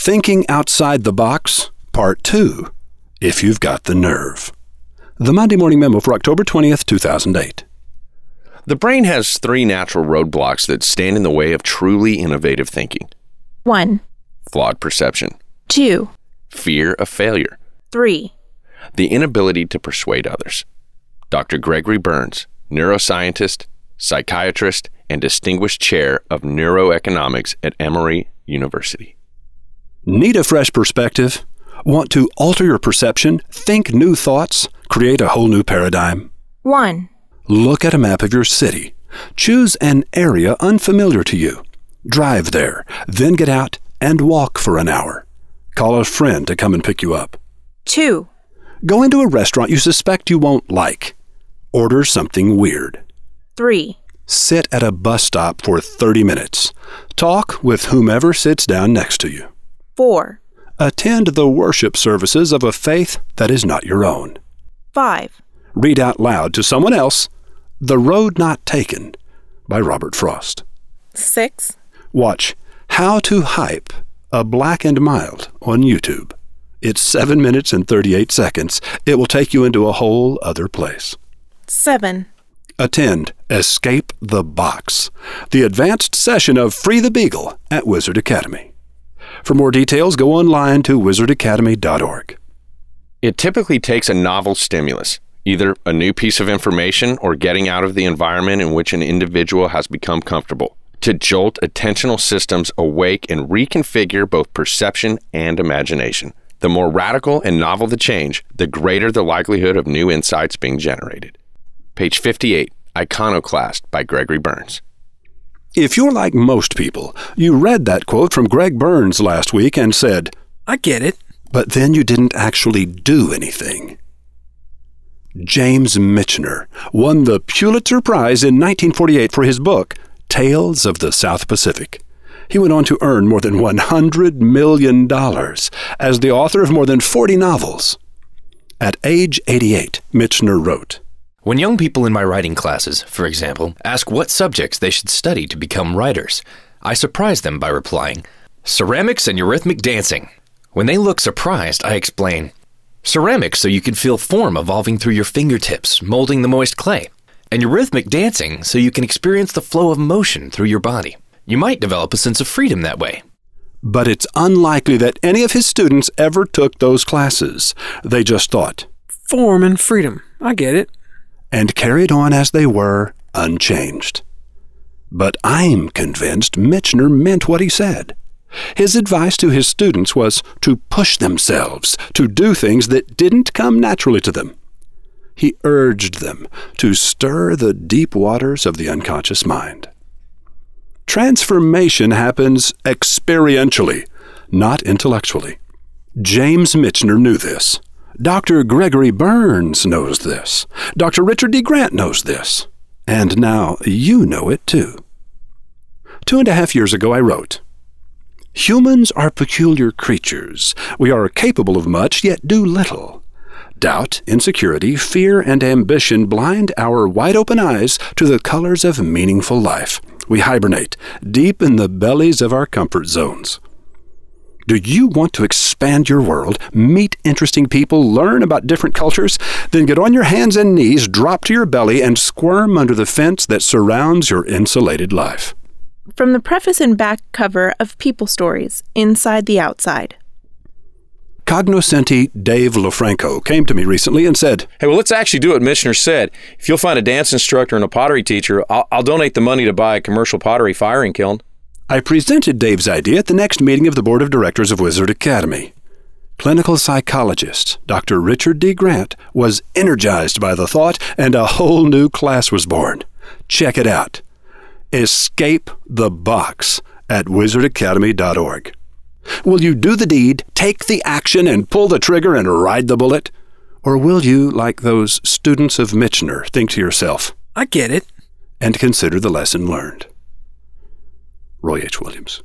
Thinking Outside the Box, Part 2, if you've got the nerve. The Monday Morning Memo for October 20th, 2008. The brain has three natural roadblocks that stand in the way of truly innovative thinking 1, flawed perception, 2, fear of failure, 3. the inability to persuade others. Dr. Gregory Burns, neuroscientist, psychiatrist, and distinguished chair of neuroeconomics at Emory University. Need a fresh perspective? Want to alter your perception, think new thoughts, create a whole new paradigm? 1, Look at a map of your city. Choose an area unfamiliar to you. Drive there, then get out and walk for an hour. Call a friend to come and pick you up. 2, Go into a restaurant you suspect you won't like. Order something weird. 3, Sit at a bus stop for 30 minutes. Talk with whomever sits down next to you. 4, Attend the worship services of a faith that is not your own. 5, Read out loud to someone else The Road Not Taken by Robert Frost. 6, Watch How to Hype a Black and Mild on YouTube. It's 7 minutes and 38 seconds. It will take you into a whole other place. 7, Attend Escape the Box, the advanced session of Free the Beagle at Wizard Academy. For more details, go online to wizardacademy.org. It typically takes a novel stimulus, either a new piece of information or getting out of the environment in which an individual has become comfortable, to jolt attentional systems awake and reconfigure both perception and imagination. The more radical and novel the change, the greater the likelihood of new insights being generated. Page 58, Iconoclast by Gregory Burns. If you're like most people, you read that quote from Greg Burns last week and said, I get it. but then you didn't actually do anything. James Michener won the Pulitzer Prize in 1948 for his book, Tales of the South Pacific. He went on to earn more than $100 million as the author of more than 40 novels. At age 88, Michener wrote, When young people in my writing classes, for example, ask what subjects they should study to become writers, I surprise them by replying, Ceramics and Eurythmic Dancing. When they look surprised, I explain, Ceramics so you can feel form evolving through your fingertips, molding the moist clay, and Eurythmic Dancing so you can experience the flow of motion through your body. You might develop a sense of freedom that way. but it's unlikely that any of his students ever took those classes. They just thought, Form and freedom. I get it. And carried on as they were, unchanged. But I'm convinced Michener meant what he said. His advice to his students was to push themselves, to do things that didn't come naturally to them. He urged them to stir the deep waters of the unconscious mind. Transformation happens experientially, not intellectually. James Michener knew this. Dr. Gregory Burns knows this. Dr. Richard D. Grant knows this. And now you know it too. Two and a half years ago, I wrote Humans are peculiar creatures. We are capable of much, yet do little. Doubt, insecurity, fear, and ambition blind our wide open eyes to the colors of meaningful life. We hibernate deep in the bellies of our comfort zones. Do you want to expand your world, meet interesting people, learn about different cultures? Then get on your hands and knees, drop to your belly, and squirm under the fence that surrounds your insulated life. From the preface and back cover of People Stories, Inside the Outside. Cognoscenti Dave LaFranco came to me recently and said, Hey, well, let's actually do what Michener said. If you'll find a dance instructor and a pottery teacher, I'll, I'll donate the money to buy a commercial pottery firing kiln. I presented Dave's idea at the next meeting of the Board of Directors of Wizard Academy. Clinical psychologist Dr. Richard D. Grant was energized by the thought, and a whole new class was born. Check it out. Escape the Box at wizardacademy.org. Will you do the deed, take the action, and pull the trigger and ride the bullet? Or will you, like those students of Michener, think to yourself I get it. and consider the lesson learned? Roy H. Williams.